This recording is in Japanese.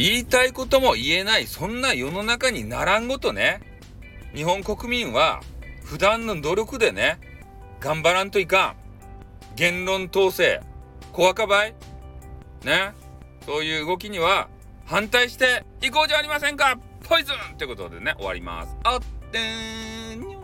言いたいことも言えない、そんな世の中にならんごとね、日本国民は普段の努力でね、頑張らんといかん。言論統制、小かばいね。そういう動きには反対していこうじゃありませんかポイズンってことでね、終わります。あってー。